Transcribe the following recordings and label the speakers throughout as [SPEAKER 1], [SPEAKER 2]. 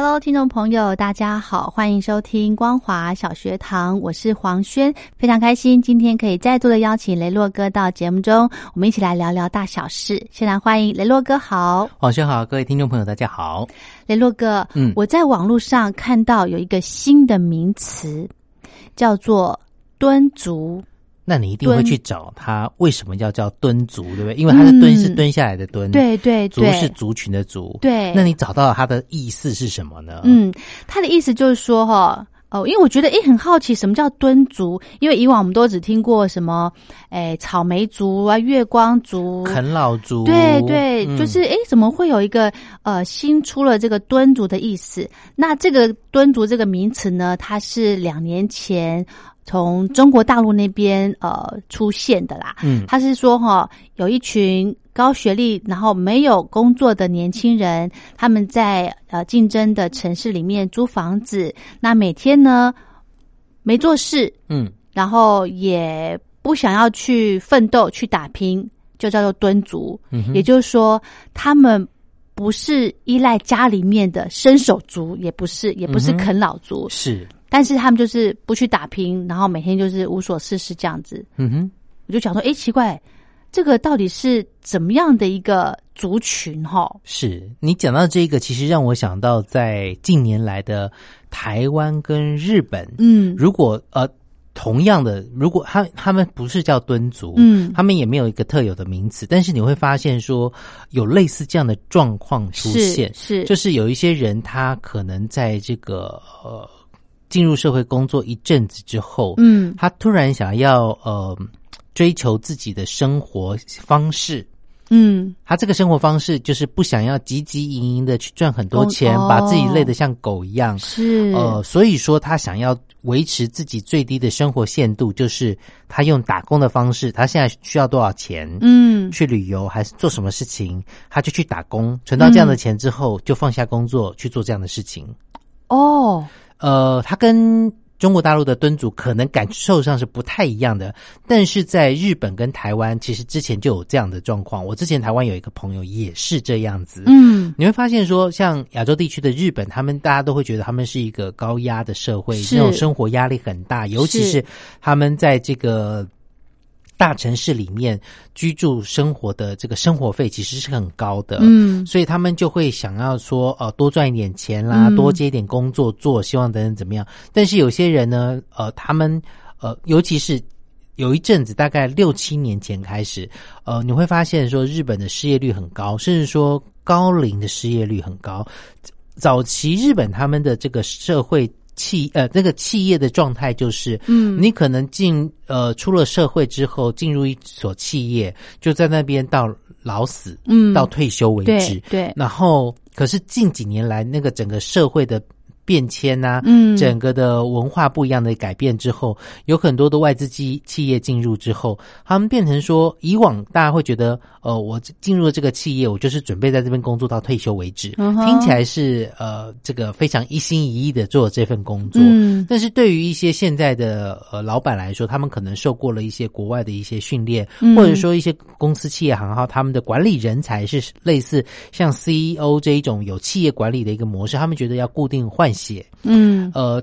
[SPEAKER 1] Hello，听众朋友，大家好，欢迎收听光华小学堂，我是黄轩，非常开心今天可以再度的邀请雷洛哥到节目中，我们一起来聊聊大小事。先来欢迎雷洛哥，好，
[SPEAKER 2] 黄轩好，各位听众朋友大家好，
[SPEAKER 1] 雷洛哥，嗯，我在网络上看到有一个新的名词，叫做蹲足。
[SPEAKER 2] 那你一定会去找他为什么要叫蹲族，对不对？因为他的蹲是蹲下来的蹲，
[SPEAKER 1] 对对，
[SPEAKER 2] 族是族群的族，
[SPEAKER 1] 对。
[SPEAKER 2] 那你找到他的意思是什么呢？
[SPEAKER 1] 嗯，他的意思就是说，哈，哦，因为我觉得，诶，很好奇什么叫蹲族，因为以往我们都只听过什么，诶，草莓族啊，月光族，
[SPEAKER 2] 啃老族，
[SPEAKER 1] 对对，就是诶，怎么会有一个呃新出了这个蹲族的意思？那这个蹲族这个名词呢，它是两年前。从中国大陆那边呃出现的啦，嗯，他是说哈，有一群高学历然后没有工作的年轻人，他们在呃竞争的城市里面租房子，那每天呢没做事，嗯，然后也不想要去奋斗去打拼，就叫做蹲足，嗯，也就是说他们不是依赖家里面的伸手族，也不是，也不是啃老族，
[SPEAKER 2] 是。
[SPEAKER 1] 但是他们就是不去打拼，然后每天就是无所事事这样子。嗯哼，我就想说，哎，奇怪，这个到底是怎么样的一个族群？哈，
[SPEAKER 2] 是你讲到这个，其实让我想到在近年来的台湾跟日本。嗯，如果呃同样的，如果他他们不是叫敦族，嗯，他们也没有一个特有的名词，但是你会发现说有类似这样的状况出现，
[SPEAKER 1] 是
[SPEAKER 2] 就是有一些人他可能在这个呃。进入社会工作一阵子之后，嗯，他突然想要呃追求自己的生活方式，嗯，他这个生活方式就是不想要急急营营的去赚很多钱，把自己累得像狗一样，
[SPEAKER 1] 是。
[SPEAKER 2] 呃，所以说他想要维持自己最低的生活限度，就是他用打工的方式，他现在需要多少钱，嗯，去旅游还是做什么事情，他就去打工，存到这样的钱之后，就放下工作去做这样的事情，哦。呃，他跟中国大陆的敦族可能感受上是不太一样的，但是在日本跟台湾，其实之前就有这样的状况。我之前台湾有一个朋友也是这样子，嗯，你会发现说，像亚洲地区的日本，他们大家都会觉得他们是一个高压的社会，那种生活压力很大，尤其是他们在这个。大城市里面居住生活的这个生活费其实是很高的，嗯，所以他们就会想要说，呃，多赚一点钱啦，多接一点工作做，希望等等怎么样。但是有些人呢，呃，他们呃，尤其是有一阵子，大概六七年前开始，呃，你会发现说，日本的失业率很高，甚至说高龄的失业率很高。早期日本他们的这个社会。企呃，那个企业的状态就是，嗯，你可能进呃出了社会之后，进入一所企业，就在那边到老死，嗯，到退休为止，
[SPEAKER 1] 对。
[SPEAKER 2] 然后，可是近几年来，那个整个社会的。变迁呐，嗯，整个的文化不一样的改变之后，有很多的外资企企业进入之后，他们变成说，以往大家会觉得，呃，我进入了这个企业，我就是准备在这边工作到退休为止，听起来是呃，这个非常一心一意的做这份工作。嗯，但是对于一些现在的呃老板来说，他们可能受过了一些国外的一些训练，或者说一些公司企业行号，他们的管理人才是类似像 CEO 这一种有企业管理的一个模式，他们觉得要固定换。血，嗯，呃，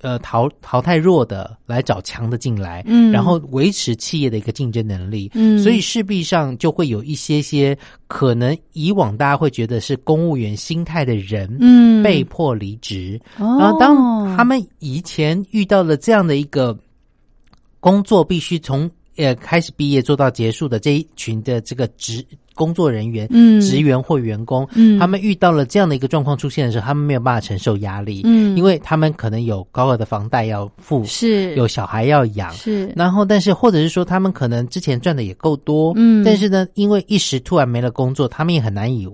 [SPEAKER 2] 呃，淘淘汰弱的来找强的进来，嗯，然后维持企业的一个竞争能力，嗯，所以势必上就会有一些些可能以往大家会觉得是公务员心态的人，嗯，被迫离职，然后当他们以前遇到了这样的一个工作，必须从呃开始毕业做到结束的这一群的这个职工作人员、
[SPEAKER 1] 嗯。
[SPEAKER 2] 职员或员工，
[SPEAKER 1] 嗯。
[SPEAKER 2] 他们遇到了这样的一个状况出现的时候，他们没有办法承受压力，
[SPEAKER 1] 嗯。
[SPEAKER 2] 因为他们可能有高额的房贷要付，
[SPEAKER 1] 是。
[SPEAKER 2] 有小孩要养，
[SPEAKER 1] 是。
[SPEAKER 2] 然后，但是或者是说，他们可能之前赚的也够多，
[SPEAKER 1] 嗯。
[SPEAKER 2] 但是呢，因为一时突然没了工作，他们也很难以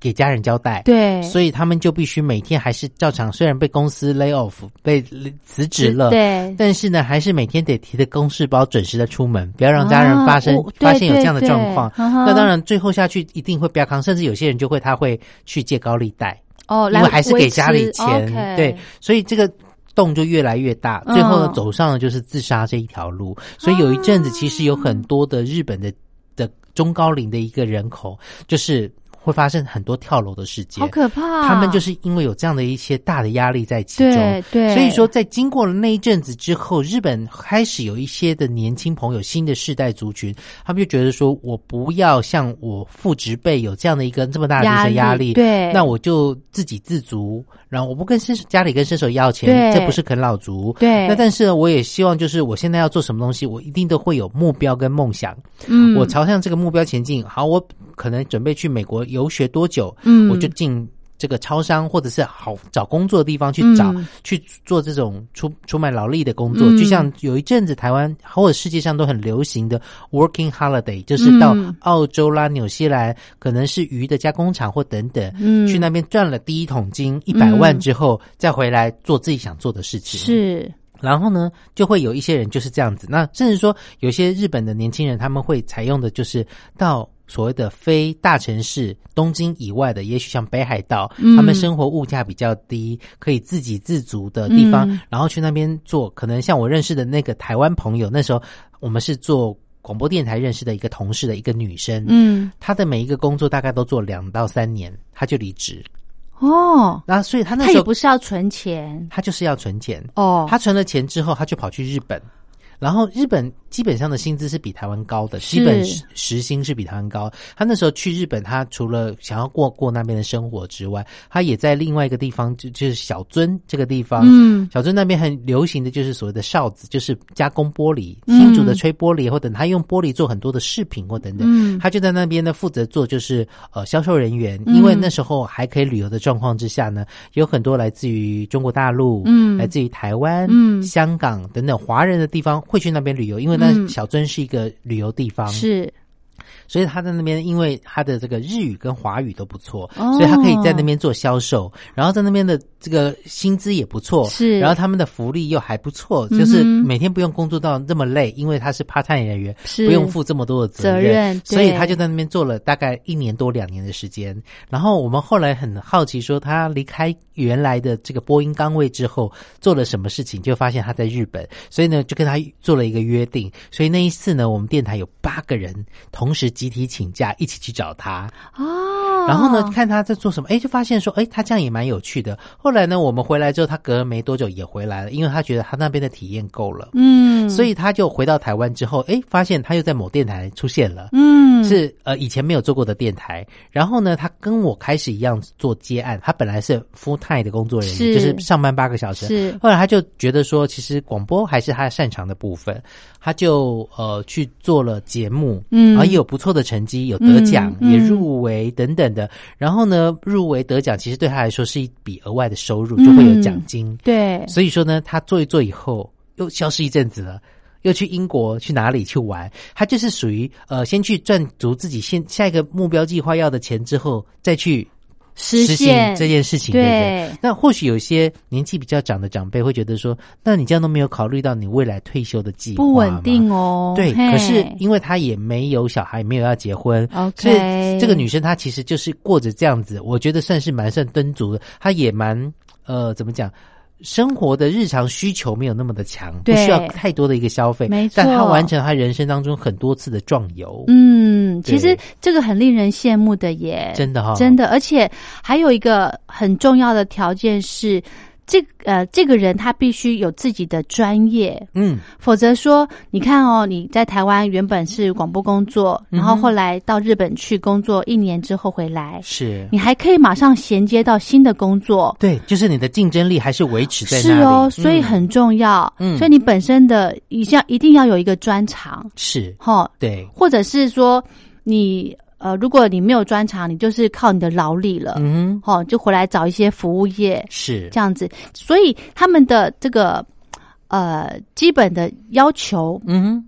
[SPEAKER 2] 给家人交代，，
[SPEAKER 1] 对，
[SPEAKER 2] 所以他们就必须每天还是照常，虽然被公司 lay off 被辞职了，，
[SPEAKER 1] 对，
[SPEAKER 2] 但是呢，还是每天得提着公事包准时的出门，不要让家人
[SPEAKER 1] 啊
[SPEAKER 2] 发生、发现有这样的状况。那当然，最后下去一定会飙康，甚至有些人就会他会去借高利贷，
[SPEAKER 1] 哦，来
[SPEAKER 2] 因为还是给家里钱。对，所以这个洞就越来越大，
[SPEAKER 1] 嗯。
[SPEAKER 2] 最后呢，走上了就是自杀这一条路。所以有一阵子，其实有很多的日本的的中高龄的一个人口，就是会发生很多跳楼的事件
[SPEAKER 1] 好。可怕，
[SPEAKER 2] 他们就是因为有这样的一些大的压力在其中，
[SPEAKER 1] 对对，
[SPEAKER 2] 所以说，在经过了那一阵子之后，日本开始有一些的年轻朋友、新的世代族群，他们就觉得说，我不要像我父执辈有这样的一个这么大的一个压力，
[SPEAKER 1] 对，
[SPEAKER 2] 那我就自给自足，然后我不跟伸手家里跟伸手要钱，这不是啃老族。
[SPEAKER 1] 对，
[SPEAKER 2] 那但是呢，我也希望就是我现在要做什么东西，我一定都会有目标跟梦想，
[SPEAKER 1] 嗯，
[SPEAKER 2] 我朝向这个目标前进。好，我可能准备去美国游学多久，
[SPEAKER 1] 嗯。
[SPEAKER 2] 我就进这个超商或者是好找工作的地方去找，
[SPEAKER 1] 嗯。
[SPEAKER 2] 去做这种出出卖劳力的工作。
[SPEAKER 1] 嗯。
[SPEAKER 2] 就像有一阵子台湾或者世界上都很流行的 working holiday，就是到
[SPEAKER 1] 嗯。
[SPEAKER 2] 澳洲啦、纽西兰，可能是鱼的加工厂或等等，
[SPEAKER 1] 嗯。
[SPEAKER 2] 去那边赚了第一桶金一百万之后，再回来做自己想做的事情。
[SPEAKER 1] 是
[SPEAKER 2] 然后呢，就会有一些人就是这样子。那甚至说，有些日本的年轻人他们会采用的就是到所谓的非大城市东京以外的，也许像北海道，
[SPEAKER 1] 嗯
[SPEAKER 2] 他们生活物价比较低，可以自给自足的地方，
[SPEAKER 1] 嗯
[SPEAKER 2] 然后去那边做。可能像我认识的那个台湾朋友，那时候我们是做广播电台认识的一个同事的一个女生，
[SPEAKER 1] 嗯
[SPEAKER 2] 她的每一个工作大概都做两到三年，她就离职。
[SPEAKER 1] 哦，
[SPEAKER 2] 那所以
[SPEAKER 1] 他那
[SPEAKER 2] 时候
[SPEAKER 1] 不是要存钱。
[SPEAKER 2] 他就是要存钱。
[SPEAKER 1] 哦，
[SPEAKER 2] 他存了钱之后，他就跑去日本，然后日本基本上的薪资是比台湾高的，基本时时薪是比台湾高。他那时候去日本，他除了想要过过那边的生活之外，他也在另外一个地方，就就是小樽这个地方。
[SPEAKER 1] 嗯
[SPEAKER 2] 小樽那边很流行的就是所谓的哨子，就是加工玻璃，
[SPEAKER 1] 嗯
[SPEAKER 2] 新竹的吹玻璃，或等他用玻璃做很多的饰品或等等。
[SPEAKER 1] 嗯
[SPEAKER 2] 他就在那边呢负责做就是呃销售人员，
[SPEAKER 1] 嗯
[SPEAKER 2] 因为那时候还可以旅游的状况之下呢，有很多来自于中国大陆，
[SPEAKER 1] 嗯
[SPEAKER 2] 来自于台湾、
[SPEAKER 1] 嗯
[SPEAKER 2] 香港等等华人的地方会去那边旅游，因为那
[SPEAKER 1] 嗯。
[SPEAKER 2] 小樽是一个旅游地方，
[SPEAKER 1] 是
[SPEAKER 2] 所以他在那边，因为他的这个日语跟华语都不错，
[SPEAKER 1] 哦。
[SPEAKER 2] 所以他可以在那边做销售，然后在那边的这个薪资也不错，
[SPEAKER 1] 是。
[SPEAKER 2] 然后他们的福利又还不错，
[SPEAKER 1] 嗯
[SPEAKER 2] 就是每天不用工作到那么累，因为他是 part time 人员，
[SPEAKER 1] 是。
[SPEAKER 2] 不用负这么多的责
[SPEAKER 1] 责任
[SPEAKER 2] 所以他就在那边做了大概一年多两年的时间。然后我们后来很好奇，说他离开原来的这个播音岗位之后做了什么事情，就发现他在日本，所以呢就跟他做了一个约定。所以那一次呢，我们电台有八个人同时集体请假，一起去找他。
[SPEAKER 1] 啊，
[SPEAKER 2] 然后呢，看他在做什么，哎，就发现说，哎，他这样也蛮有趣的。后来呢，我们回来之后，他隔了没多久也回来了，因为他觉得他那边的体验够了。
[SPEAKER 1] 嗯，
[SPEAKER 2] 所以他就回到台湾之后，哎，发现他又在某电台出现了，
[SPEAKER 1] 嗯
[SPEAKER 2] 是呃以前没有做过的电台。然后呢，他跟我开始一样做接案，他本来是 full time 的工作人员，
[SPEAKER 1] 是
[SPEAKER 2] 就是上班八个小时。
[SPEAKER 1] 是
[SPEAKER 2] 后来他就觉得说，其实广播还是他擅长的部分，他就呃去做了节目，
[SPEAKER 1] 嗯
[SPEAKER 2] 然后也有不错的成绩，有得奖，
[SPEAKER 1] 嗯嗯
[SPEAKER 2] 也入围等等的。然后呢，入围得奖其实对他来说是一笔额外的收入，就会有奖金。
[SPEAKER 1] 对，
[SPEAKER 2] 所以说呢，他做一做以后又消失一阵子了。又去英国去哪里去玩？他就是属于呃，先去赚足自己现下一个目标计划要的钱之后，再去
[SPEAKER 1] 实现
[SPEAKER 2] 这件事情，对不对
[SPEAKER 1] 对？
[SPEAKER 2] 那或许有些年纪比较长的长辈会觉得说，那你这样都没有考虑到你未来退休的计划
[SPEAKER 1] 不稳定哦。
[SPEAKER 2] 对，可是因为他也没有小孩，没有要结婚所以这个女生她其实就是过着这样子，我觉得算是蛮算敦足的。她也蛮呃，怎么讲？生活的日常需求没有那么的强，不
[SPEAKER 1] 对
[SPEAKER 2] 需要太多的一个消费，
[SPEAKER 1] 没错
[SPEAKER 2] 但她完成她人生当中很多次的壮游，
[SPEAKER 1] 嗯，其实
[SPEAKER 2] 对
[SPEAKER 1] 这个很令人羡慕的耶，
[SPEAKER 2] 真的哈、
[SPEAKER 1] 真的，而且还有一个很重要的条件是。这呃，这个人他必须有自己的专业，
[SPEAKER 2] 嗯，
[SPEAKER 1] 否则说，你看哦，你在台湾原本是广播工作，然后后来到日本去工作一年之后回来，
[SPEAKER 2] 是。
[SPEAKER 1] 你还可以马上衔接到新的工作，
[SPEAKER 2] 对，就是你的竞争力还是维持在那
[SPEAKER 1] 是。哦，所以很重要，
[SPEAKER 2] 嗯。
[SPEAKER 1] 所以你本身的一定要一定要有一个专长，
[SPEAKER 2] 是，
[SPEAKER 1] 哈，
[SPEAKER 2] 对，
[SPEAKER 1] 或者是说你呃，如果你没有专长，你就是靠你的劳力了，
[SPEAKER 2] 嗯好，
[SPEAKER 1] 哦，就回来找一些服务业
[SPEAKER 2] 是。
[SPEAKER 1] 这样子，所以他们的这个呃基本的要求
[SPEAKER 2] 嗯，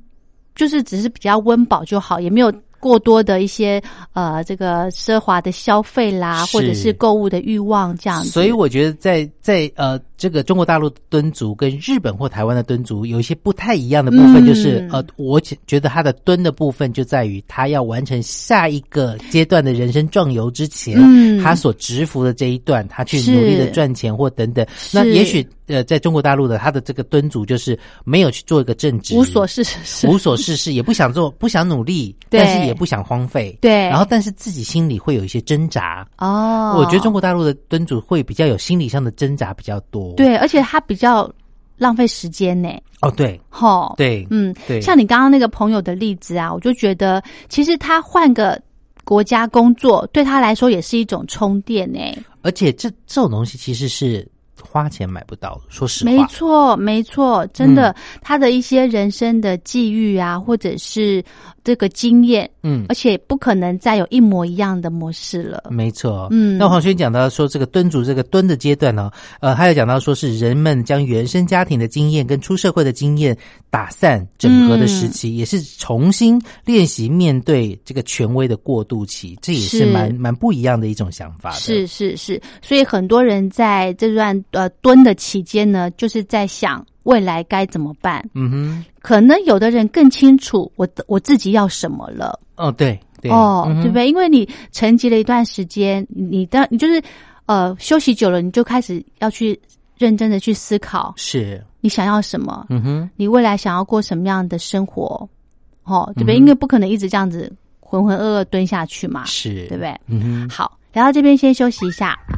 [SPEAKER 1] 就是只是比较温饱就好，也没有过多的一些呃这个奢华的消费啦，或者是购物的欲望这样子。
[SPEAKER 2] 所以我觉得在在呃这个中国大陆的敦族跟日本或台湾的敦族有一些不太一样的部分，
[SPEAKER 1] 嗯
[SPEAKER 2] 就是、呃，我觉得他的敦的部分就在于他要完成下一个阶段的人生壮游之前，
[SPEAKER 1] 嗯。
[SPEAKER 2] 他所执服的这一段，他去努力的赚钱或等等。那也许呃，在中国大陆的他的这个敦族就是没有去做一个正职，
[SPEAKER 1] 无所事事，
[SPEAKER 2] 无所事事，也不想做，不想努力，但是也不想荒废，
[SPEAKER 1] 对。
[SPEAKER 2] 然后但是自己心里会有一些挣扎。
[SPEAKER 1] 哦，
[SPEAKER 2] 我觉得中国大陆的敦主会比较有心理上的挣扎比较多。，
[SPEAKER 1] 对，而且他比较浪费时间呢，
[SPEAKER 2] 哦，对，
[SPEAKER 1] 吼，
[SPEAKER 2] 对，
[SPEAKER 1] 嗯，
[SPEAKER 2] 对，
[SPEAKER 1] 像你刚刚那个朋友的例子啊，我就觉得其实他换个国家工作，对他来说也是一种充电呢。
[SPEAKER 2] 而且这这种东西其实是花钱买不到的。说实话，
[SPEAKER 1] 没错，没错，真的，
[SPEAKER 2] 嗯
[SPEAKER 1] 他的一些人生的际遇啊，或者是这个经验，
[SPEAKER 2] 嗯
[SPEAKER 1] 而，且不可能再有一模一样的模式了。
[SPEAKER 2] 没错，
[SPEAKER 1] 嗯
[SPEAKER 2] 那黄轩讲到说，这个蹲主这个蹲的阶段呢，呃，还有讲到说是人们将原生家庭的经验跟出社会的经验打散整合的时期，
[SPEAKER 1] 嗯
[SPEAKER 2] 也是重新练习面对这个权威的过渡期，这也是
[SPEAKER 1] 是
[SPEAKER 2] 蛮蛮不一样的一种想法的。
[SPEAKER 1] 是是是，所以很多人在这段呃蹲的期间呢，就是在想未来该怎么办。
[SPEAKER 2] 嗯哼，
[SPEAKER 1] 可能有的人更清楚我的我自己要什么了。
[SPEAKER 2] 哦，对对，
[SPEAKER 1] 哦，
[SPEAKER 2] 嗯
[SPEAKER 1] 对不对？因为你沉寂了一段时间，你的你就是呃休息久了，你就开始要去认真的去思考
[SPEAKER 2] 是，
[SPEAKER 1] 你想要什么，
[SPEAKER 2] 嗯哼，
[SPEAKER 1] 你未来想要过什么样的生活，哦，对不对？
[SPEAKER 2] 嗯
[SPEAKER 1] 因为不可能一直这样子浑浑噩噩蹲下去嘛，
[SPEAKER 2] 是，
[SPEAKER 1] 对不对？
[SPEAKER 2] 嗯哼。
[SPEAKER 1] 好，聊到这边先休息一
[SPEAKER 3] 下。在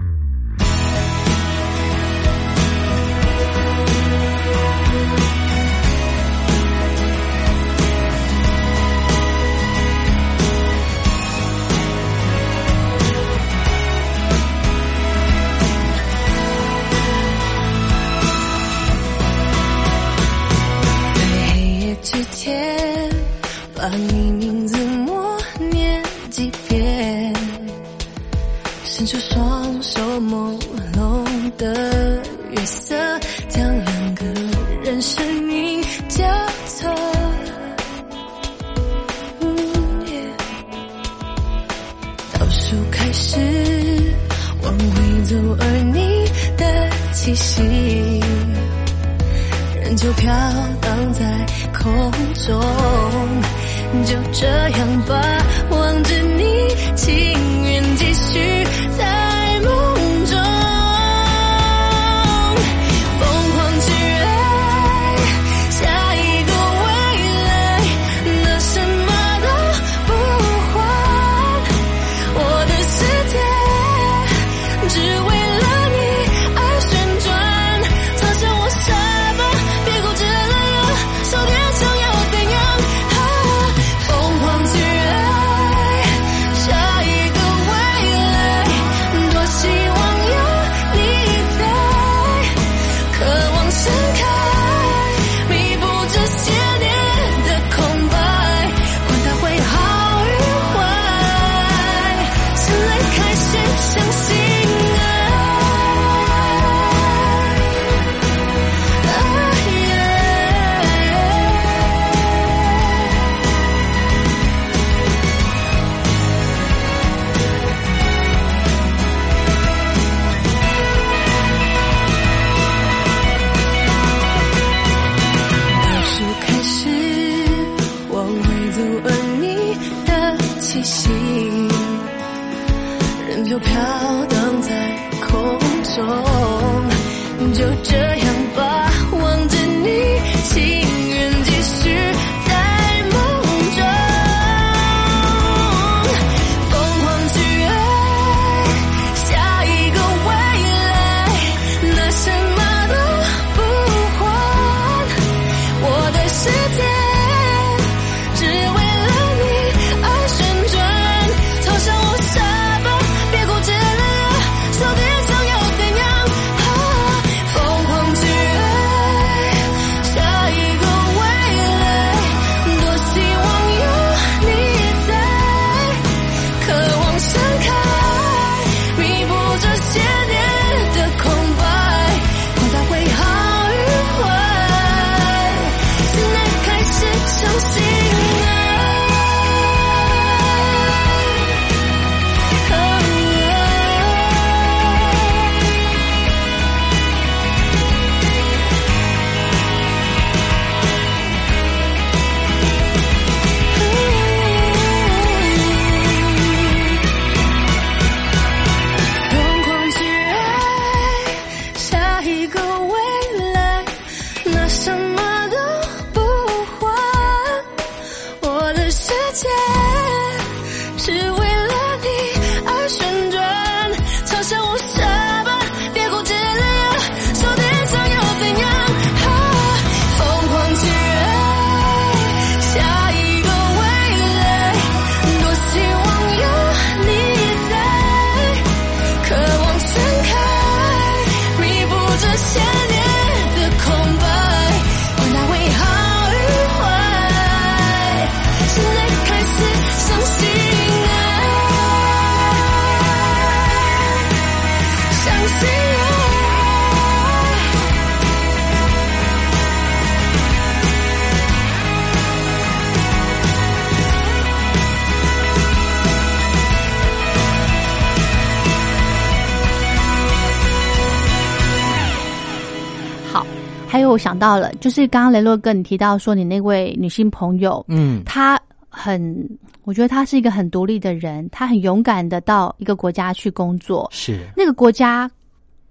[SPEAKER 1] 我想到了，就是刚刚雷洛哥你提到说你那位女性朋友，
[SPEAKER 2] 嗯，
[SPEAKER 1] 她很，我觉得她是一个很独立的人，她很勇敢的到一个国家去工作，
[SPEAKER 2] 是。
[SPEAKER 1] 那个国家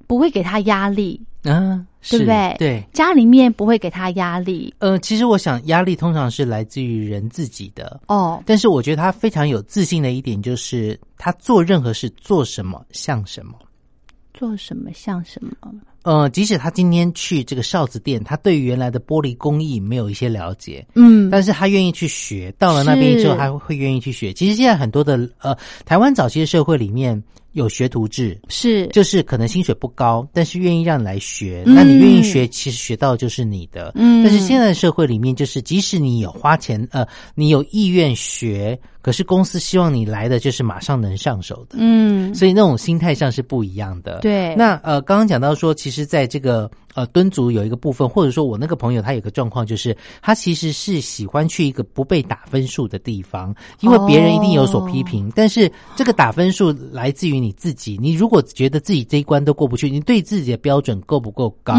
[SPEAKER 1] 不会给她压力，
[SPEAKER 2] 嗯，
[SPEAKER 1] 对不
[SPEAKER 2] 是
[SPEAKER 1] 对？
[SPEAKER 2] 对。
[SPEAKER 1] 家里面不会给她压力，
[SPEAKER 2] 呃，其实我想，压力通常是来自于人自己的。
[SPEAKER 1] 哦，
[SPEAKER 2] 但是我觉得她非常有自信的一点就是，她做任何事做什么像什么。
[SPEAKER 1] 做什么像什么，
[SPEAKER 2] 呃，即使他今天去这个哨子店，他对于原来的玻璃工艺没有一些了解，
[SPEAKER 1] 嗯，
[SPEAKER 2] 但是他愿意去学。到了那边之后，
[SPEAKER 1] 是
[SPEAKER 2] 他会愿意去学。其实现在很多的呃，台湾早期的社会里面有学徒制，
[SPEAKER 1] 是
[SPEAKER 2] 就是可能薪水不高，但是愿意让你来学。
[SPEAKER 1] 嗯
[SPEAKER 2] 那你愿意学，其实学到的就是你的。
[SPEAKER 1] 嗯
[SPEAKER 2] 但是现在的社会里面，就是即使你有花钱，呃，你有意愿学，可是公司希望你来的就是马上能上手的。
[SPEAKER 1] 嗯，
[SPEAKER 2] 所以那种心态上是不一样的。
[SPEAKER 1] 对
[SPEAKER 2] 那呃，刚刚讲到说，其实在这个呃敦足有一个部分，或者说我那个朋友他有个状况，就是他其实是喜欢去一个不被打分数的地方，因为别人一定有所批评，但是这个打分数来自于你自己。你如果觉得自己这一关都过不去，你对自己的标准够不够高？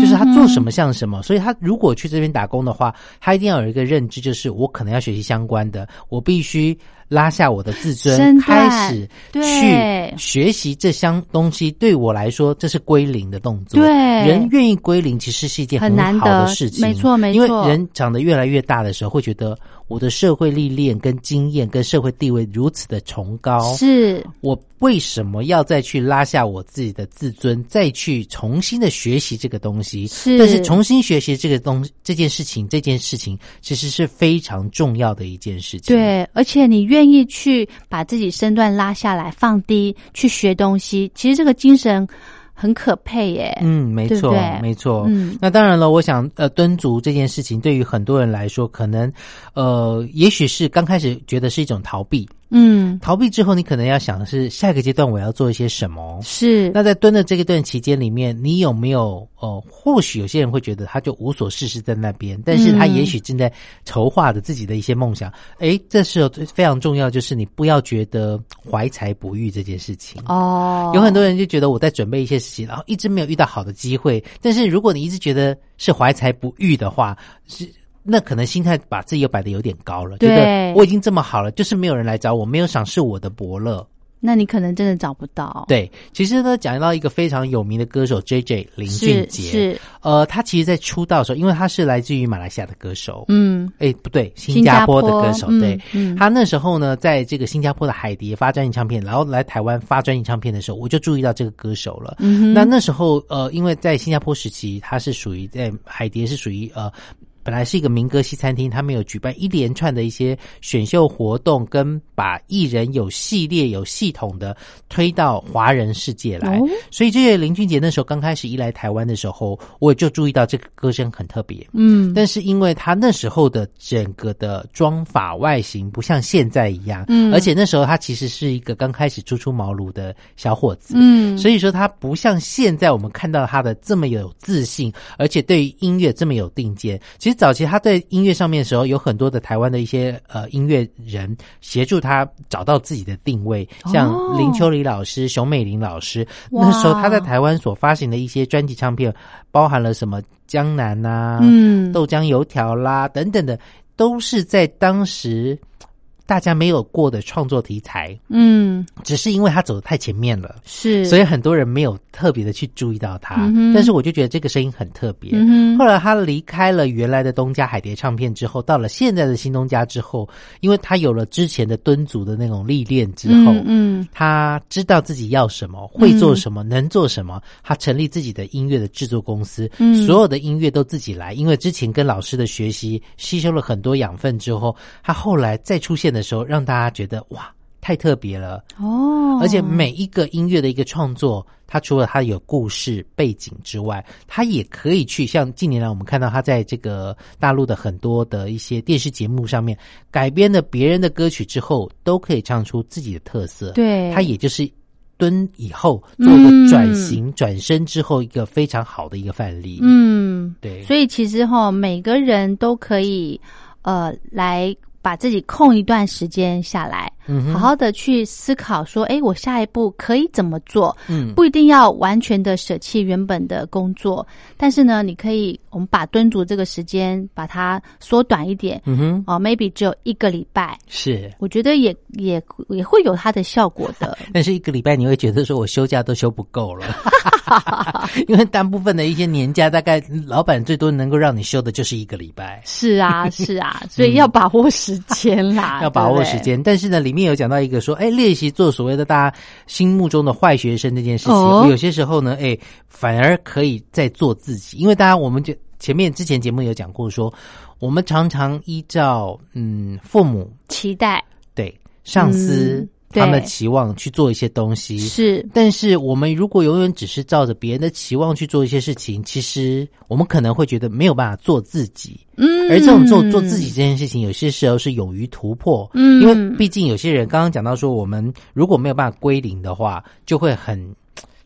[SPEAKER 2] 就是他做什么像什么。所以他如果去这边打工的话，他一定要有一个认知，就是我可能要学习相关的，我必须。拉下我的自尊开始去学习这项东西，对我来说这是归零的动作。
[SPEAKER 1] 对
[SPEAKER 2] 人愿意归零，其实是一件
[SPEAKER 1] 很难
[SPEAKER 2] 好的事情。
[SPEAKER 1] 没错没错
[SPEAKER 2] 因为人长得越来越大的时候，会觉得我的社会历练、跟经验、跟社会地位如此的崇高，
[SPEAKER 1] 是
[SPEAKER 2] 我为什么要再去拉下我自己的自尊，再去重新的学习这个东西？
[SPEAKER 1] 是
[SPEAKER 2] 但是重新学习这个东这件事情，这件事情其实是非常重要的一件事情。，
[SPEAKER 1] 对，而且你愿意去把自己身段拉下来，放低去学东西，其实这个精神很可佩耶。
[SPEAKER 2] 嗯，没错，
[SPEAKER 1] 对对
[SPEAKER 2] 没错。
[SPEAKER 1] 嗯
[SPEAKER 2] 那当然了，我想，呃，蹲足这件事情对于很多人来说，可能，呃，也许是刚开始觉得是一种逃避，
[SPEAKER 1] 嗯，
[SPEAKER 2] 逃避之后，你可能要想的是下一个阶段我要做一些什么。
[SPEAKER 1] 是
[SPEAKER 2] 那在蹲的这一段期间里面，你有没有呃，或许有些人会觉得他就无所事事在那边，但是他
[SPEAKER 1] 嗯
[SPEAKER 2] 也许正在筹划着自己的一些梦想。诶，这时候非常重要，就是你不要觉得怀才不遇这件事情。
[SPEAKER 1] 哦，
[SPEAKER 2] 有很多人就觉得我在准备一些事情，然后一直没有遇到好的机会。但是如果你一直觉得是怀才不遇的话，是那可能心态把自己又摆的有点高了，觉
[SPEAKER 1] 对
[SPEAKER 2] 得我已经这么好了，就是没有人来找我，没有赏识我的伯乐。
[SPEAKER 1] 那你可能真的找不到。，
[SPEAKER 2] 对，其实呢，讲到一个非常有名的歌手 J J 林俊杰，
[SPEAKER 1] 是，
[SPEAKER 2] 呃，他其实，在出道的时候，因为他是来自于马来西亚的歌手，
[SPEAKER 1] 嗯，
[SPEAKER 2] 哎，不对，新
[SPEAKER 1] 新加
[SPEAKER 2] 加坡的歌手，
[SPEAKER 1] 嗯
[SPEAKER 2] 对，
[SPEAKER 1] 嗯
[SPEAKER 2] 他那时候呢，在这个新加坡的海蝶发专辑唱片，然后来台湾发专辑唱片的时候，我就注意到这个歌手了。
[SPEAKER 1] 嗯
[SPEAKER 2] 那那时候，呃，因为在新加坡时期，他是属于在海蝶是属于呃。本来是一个民歌西餐厅，他们有举办一连串的一些选秀活动，跟把艺人有系列、有系统的推到华人世界来。
[SPEAKER 1] 哦
[SPEAKER 2] 所以，这些林俊杰那时候刚开始一来台湾的时候，我就注意到这个歌声很特别。
[SPEAKER 1] 嗯，
[SPEAKER 2] 但是因为他那时候的整个的妆法外形不像现在一样，
[SPEAKER 1] 嗯
[SPEAKER 2] 而且那时候他其实是一个刚开始初出茅庐的小伙子，
[SPEAKER 1] 嗯，
[SPEAKER 2] 所以说他不像现在我们看到他的这么有自信，而且对于音乐这么有定见。其实早期他在音乐上面的时候，有很多的台湾的一些呃音乐人协助他找到自己的定位，像
[SPEAKER 1] 哦
[SPEAKER 2] 林秋离老师、熊美玲老师。那时候他在台湾所发行的一些专辑唱片，包含了什么江南呐、
[SPEAKER 1] 嗯
[SPEAKER 2] 豆浆油条啦等等的，都是在当时大家没有过的创作题材，
[SPEAKER 1] 嗯，
[SPEAKER 2] 只是因为他走的太前面了，
[SPEAKER 1] 是，
[SPEAKER 2] 所以很多人没有特别的去注意到他。
[SPEAKER 1] 嗯
[SPEAKER 2] 但是我就觉得这个声音很特别。
[SPEAKER 1] 嗯
[SPEAKER 2] 后来他离开了原来的东家海蝶唱片之后，到了现在的新东家之后，因为他有了之前的敦足的那种历练之后，
[SPEAKER 1] 嗯嗯
[SPEAKER 2] 他知道自己要什么，会做什么，能做什么。他成立自己的音乐的制作公司，
[SPEAKER 1] 嗯
[SPEAKER 2] 所有的音乐都自己来。因为之前跟老师的学习，吸收了很多养分之后，他后来再出现的时候，让大家觉得哇，太特别了。
[SPEAKER 1] 哦，
[SPEAKER 2] 而且每一个音乐的一个创作，它除了它有故事背景之外，它也可以去像近年来我们看到他在这个大陆的很多的一些电视节目上面改编的别人的歌曲之后，都可以唱出自己的特色。
[SPEAKER 1] 对
[SPEAKER 2] 它也就是蹲以后做一个转型、转身之后一个非常好的一个范例。，
[SPEAKER 1] 嗯，
[SPEAKER 2] 对，
[SPEAKER 1] 所以其实哈，每个人都可以呃来把自己空一段时间下来，
[SPEAKER 2] 嗯
[SPEAKER 1] 好好的去思考说，哎，我下一步可以怎么做？
[SPEAKER 2] 嗯
[SPEAKER 1] 不一定要完全的舍弃原本的工作，但是呢，你可以我们把蹲足这个时间把它缩短一点，
[SPEAKER 2] 嗯哼，
[SPEAKER 1] 哦，maybe 只有一个礼拜，
[SPEAKER 2] 是。
[SPEAKER 1] 我觉得也也也会有它的效果的。
[SPEAKER 2] 但是一个礼拜你会觉得说我休假都休不够了，因为大部分的一些年假，大概老板最多能够让你休的就是一个礼拜。
[SPEAKER 1] 是啊，是啊，所以要把握时间啦，
[SPEAKER 2] 嗯 要把握时。间，但是呢，里面有讲到一个说，哎，练习做所谓的大家心目中的坏学生这件事情，
[SPEAKER 1] 哦。
[SPEAKER 2] 有些时候呢，哎，反而可以再做自己，因为大家我们就前面之前节目有讲过说，我们常常依照嗯父母
[SPEAKER 1] 期待。
[SPEAKER 2] 对上司、他们的期望去做一些东西，
[SPEAKER 1] 是
[SPEAKER 2] 但是我们如果永远只是照着别人的期望去做一些事情，其实我们可能会觉得没有办法做自己。
[SPEAKER 1] 嗯，
[SPEAKER 2] 而这种做做自己这件事情，有些时候是勇于突破。
[SPEAKER 1] 嗯
[SPEAKER 2] 因为毕竟有些人刚刚讲到说，我们如果没有办法归零的话，就会很。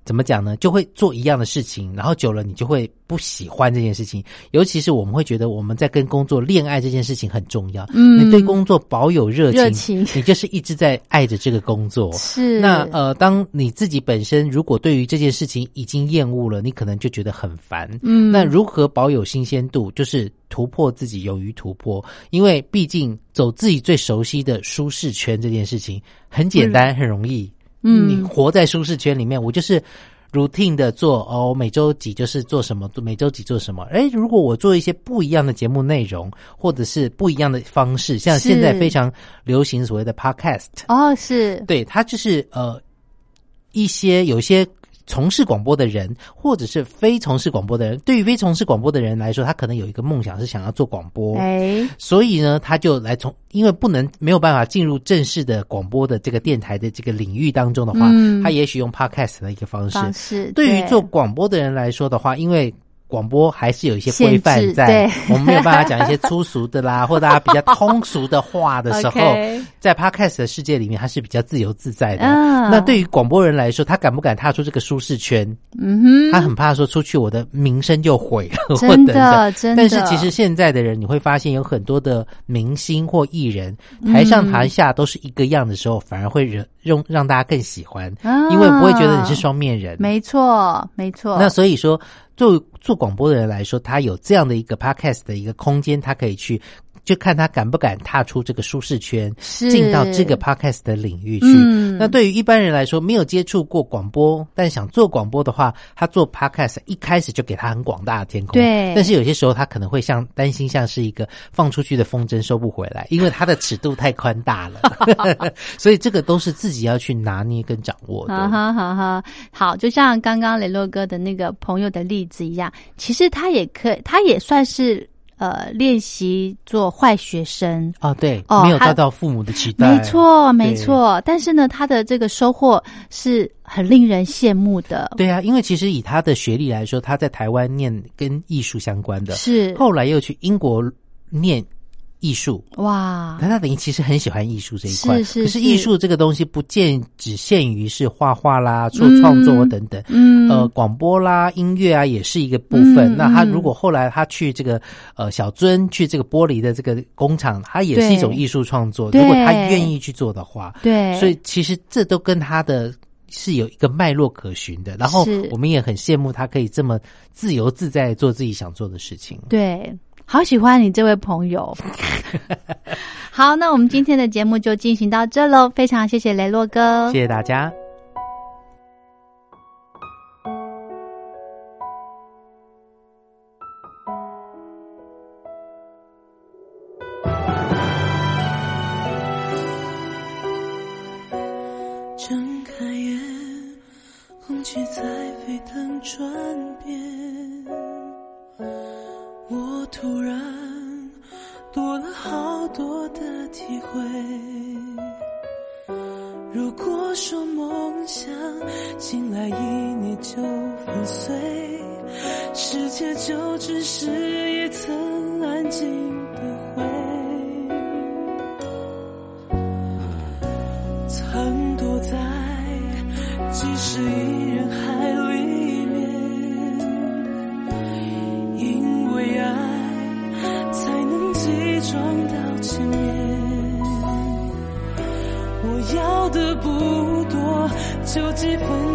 [SPEAKER 2] 怎么讲呢？就会做一样的事情，然后久了你就会不喜欢这件事情。尤其是我们会觉得我们在跟工作、恋爱这件事情很重要。
[SPEAKER 1] 嗯
[SPEAKER 2] 你对工作保有热情，
[SPEAKER 1] 热情
[SPEAKER 2] 你就是一直在爱着这个工作。
[SPEAKER 1] 是
[SPEAKER 2] 那呃，当你自己本身如果对于这件事情已经厌恶了，你可能就觉得很烦。
[SPEAKER 1] 嗯
[SPEAKER 2] 那如何保有新鲜度？就是突破自己，勇于突破。因为毕竟走自己最熟悉的舒适圈这件事情很简单，很容易。
[SPEAKER 1] 嗯
[SPEAKER 2] 你活在舒适圈里面，我就是。routine 的做哦，每周几就是做什么，每周几做什么。哎，如果我做一些不一样的节目内容，或者是不一样的方式，像现在非常流行所谓的 podcast，
[SPEAKER 1] 哦，是
[SPEAKER 2] 对，它就是呃一些有些从事广播的人，或者是非从事广播的人。对于非从事广播的人来说，他可能有一个梦想是想要做广播，
[SPEAKER 1] 哎，
[SPEAKER 2] 所以呢，他就来从因为不能没有办法进入正式的广播的这个电台的这个领域当中的话，
[SPEAKER 1] 嗯
[SPEAKER 2] 他也许用 podcast 的一个方式。
[SPEAKER 1] 方式
[SPEAKER 2] 对于做广播的人来说的话，因为广播还是有一些规范在，我们没有办法讲一些粗俗的啦，或大家比较通俗的话的时候在 podcast 的世界里面，它是比较自由自在的。
[SPEAKER 1] 嗯
[SPEAKER 2] 那对于广播人来说，他敢不敢踏出这个舒适圈？
[SPEAKER 1] 嗯哼，
[SPEAKER 2] 他很怕说出去我的名声就毁了，或
[SPEAKER 1] 真
[SPEAKER 2] 等等。
[SPEAKER 1] 的真的，
[SPEAKER 2] 但是其实现在的人，你会发现有很多的明星或艺人，台上台下都是一个样的时候，反而会惹让让大家更喜欢，
[SPEAKER 1] 啊
[SPEAKER 2] 因为不会觉得你是双面人。
[SPEAKER 1] 没错没错，
[SPEAKER 2] 那所以说，做做广播的人来说，他有这样的一个 podcast 的一个空间，他可以去，就看他敢不敢踏出这个舒适圈，
[SPEAKER 1] 是
[SPEAKER 2] 进到这个 podcast 的领域去。
[SPEAKER 1] 嗯
[SPEAKER 2] 那对于一般人来说，没有接触过广播，但想做广播的话，他做 podcast 一开始就给他很广大的天空。
[SPEAKER 1] 对
[SPEAKER 2] 但是有些时候他可能会像担心像是一个放出去的风筝收不回来，因为它的尺度太宽大了，所以这个都是自己要去拿捏跟掌握的。
[SPEAKER 1] 哈哈哈哈，好，就像刚刚雷洛哥的那个朋友的例子一样，其实他也可，他也算是呃练习做坏学生。
[SPEAKER 2] 啊，对，
[SPEAKER 1] 哦
[SPEAKER 2] 没有达到父母的期待，
[SPEAKER 1] 没错，没错。但是呢，他的这个收获是很令人羡慕的。
[SPEAKER 2] 对啊，因为其实以他的学历来说，他在台湾念跟艺术相关的，
[SPEAKER 1] 是
[SPEAKER 2] 后来又去英国念艺术。
[SPEAKER 1] 哇，
[SPEAKER 2] 那他等于其实很喜欢艺术这一块，
[SPEAKER 1] 是是是
[SPEAKER 2] 可是艺术这个东西不见只限于是画画啦、做创作等等，
[SPEAKER 1] 嗯
[SPEAKER 2] 呃，广播啦、音乐啊也是一个部分。
[SPEAKER 1] 嗯
[SPEAKER 2] 那他
[SPEAKER 1] 嗯
[SPEAKER 2] 如果后来他去这个呃小尊去这个玻璃的这个工厂，他也是一种艺术创作。
[SPEAKER 1] 对
[SPEAKER 2] 如果他愿意去做的话，
[SPEAKER 1] 对，
[SPEAKER 2] 所以其实这都跟他的是有一个脉络可循的。然后我们也很羡慕他可以这么自由自在做自己想做的事情。
[SPEAKER 1] 对，好喜欢你这位朋友。好那我们今天的节目就进行到这喽非常谢谢雷洛哥。
[SPEAKER 2] 谢谢大家。
[SPEAKER 3] 躲在几十亿人海里面。因为爱才能集中到前面。我要的不多就几分